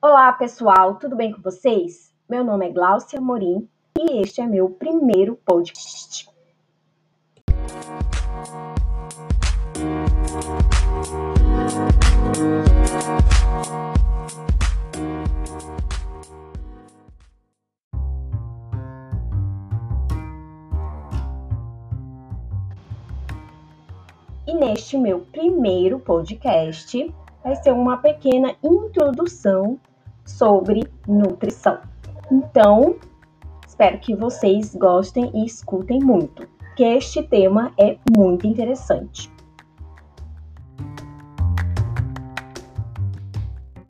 Olá, pessoal, tudo bem com vocês? Meu nome é Gláucia Morim e este é meu primeiro podcast. E neste meu primeiro podcast vai ser uma pequena introdução sobre nutrição. Então, espero que vocês gostem e escutem muito, que este tema é muito interessante.